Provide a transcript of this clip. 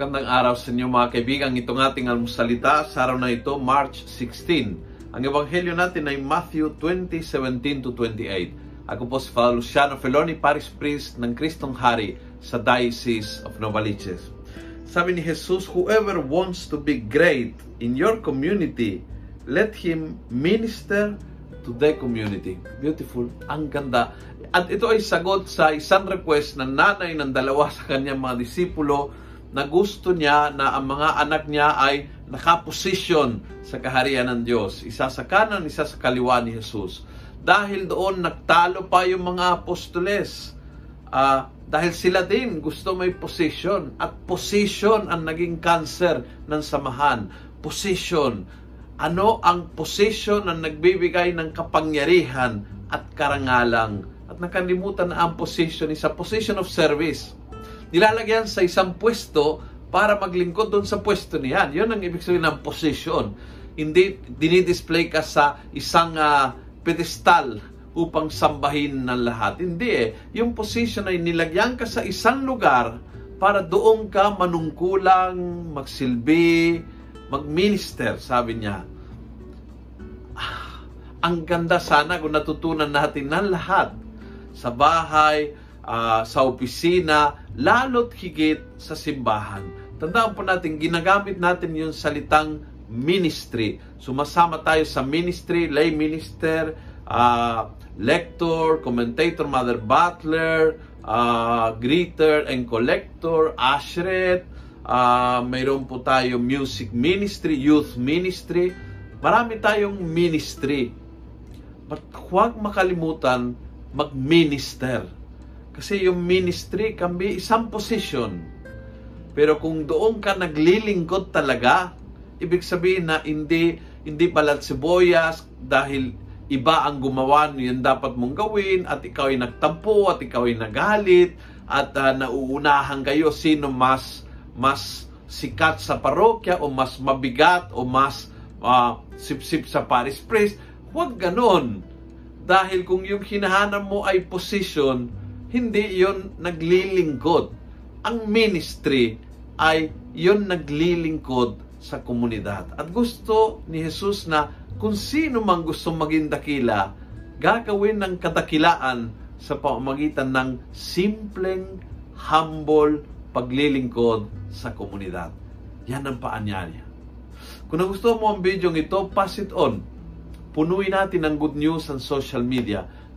magandang araw sa inyo mga kaibigan. Itong ating almusalita sa araw na ito, March 16. Ang ebanghelyo natin ay Matthew 20:17 to 28. Ako po si Father Luciano Feloni, Paris Priest ng Kristong Hari sa Diocese of Novaliches. Sabi ni Jesus, Whoever wants to be great in your community, let him minister to the community. Beautiful. Ang ganda. At ito ay sagot sa isang request ng nanay ng dalawa sa kanyang mga disipulo na gusto niya na ang mga anak niya ay nakaposisyon sa kaharian ng Diyos. Isa sa kanan, isa sa kaliwa ni Jesus. Dahil doon nagtalo pa yung mga apostoles. Uh, dahil sila din gusto may position. At position ang naging cancer ng samahan. Position. Ano ang position na nagbibigay ng kapangyarihan at karangalang at nakalimutan na ang position is a position of service. Nilalagyan sa isang pwesto para maglingkod doon sa pwesto niyan. Yun ang ibig sabihin ng position. Hindi dinidisplay ka sa isang uh, pedestal upang sambahin ng lahat. Hindi eh. Yung position ay nilagyan ka sa isang lugar para doon ka manungkulang, magsilbi, magminister, sabi niya. Ah, ang ganda sana kung natutunan natin ng lahat sa bahay, uh, sa opisina, lalo't higit sa simbahan. Tandaan po natin, ginagamit natin yung salitang ministry. Sumasama tayo sa ministry, lay minister, uh, lector, commentator, mother butler, uh, greeter and collector, ashret, uh, mayroon po tayo music ministry, youth ministry. Marami tayong ministry. But huwag makalimutan mag-minister. Kasi yung ministry can be isang position. Pero kung doon ka naglilingkod talaga, ibig sabihin na hindi hindi balat sibuyas dahil iba ang gumawa yun dapat mong gawin at ikaw ay nagtampo at ikaw ay nagalit at uh, nauunahan kayo sino mas mas sikat sa parokya o mas mabigat o mas uh, sipsip sa Paris Priest. Huwag ganon. Dahil kung yung hinahanap mo ay position, hindi yon naglilingkod. Ang ministry ay yon naglilingkod sa komunidad. At gusto ni Jesus na kung sino mang gusto maging dakila, gagawin ng kadakilaan sa pamamagitan ng simpleng, humble paglilingkod sa komunidad. Yan ang paanyaya. Kung nagustuhan mo ang video ito, pass it on Punuin natin ng good news sa social media.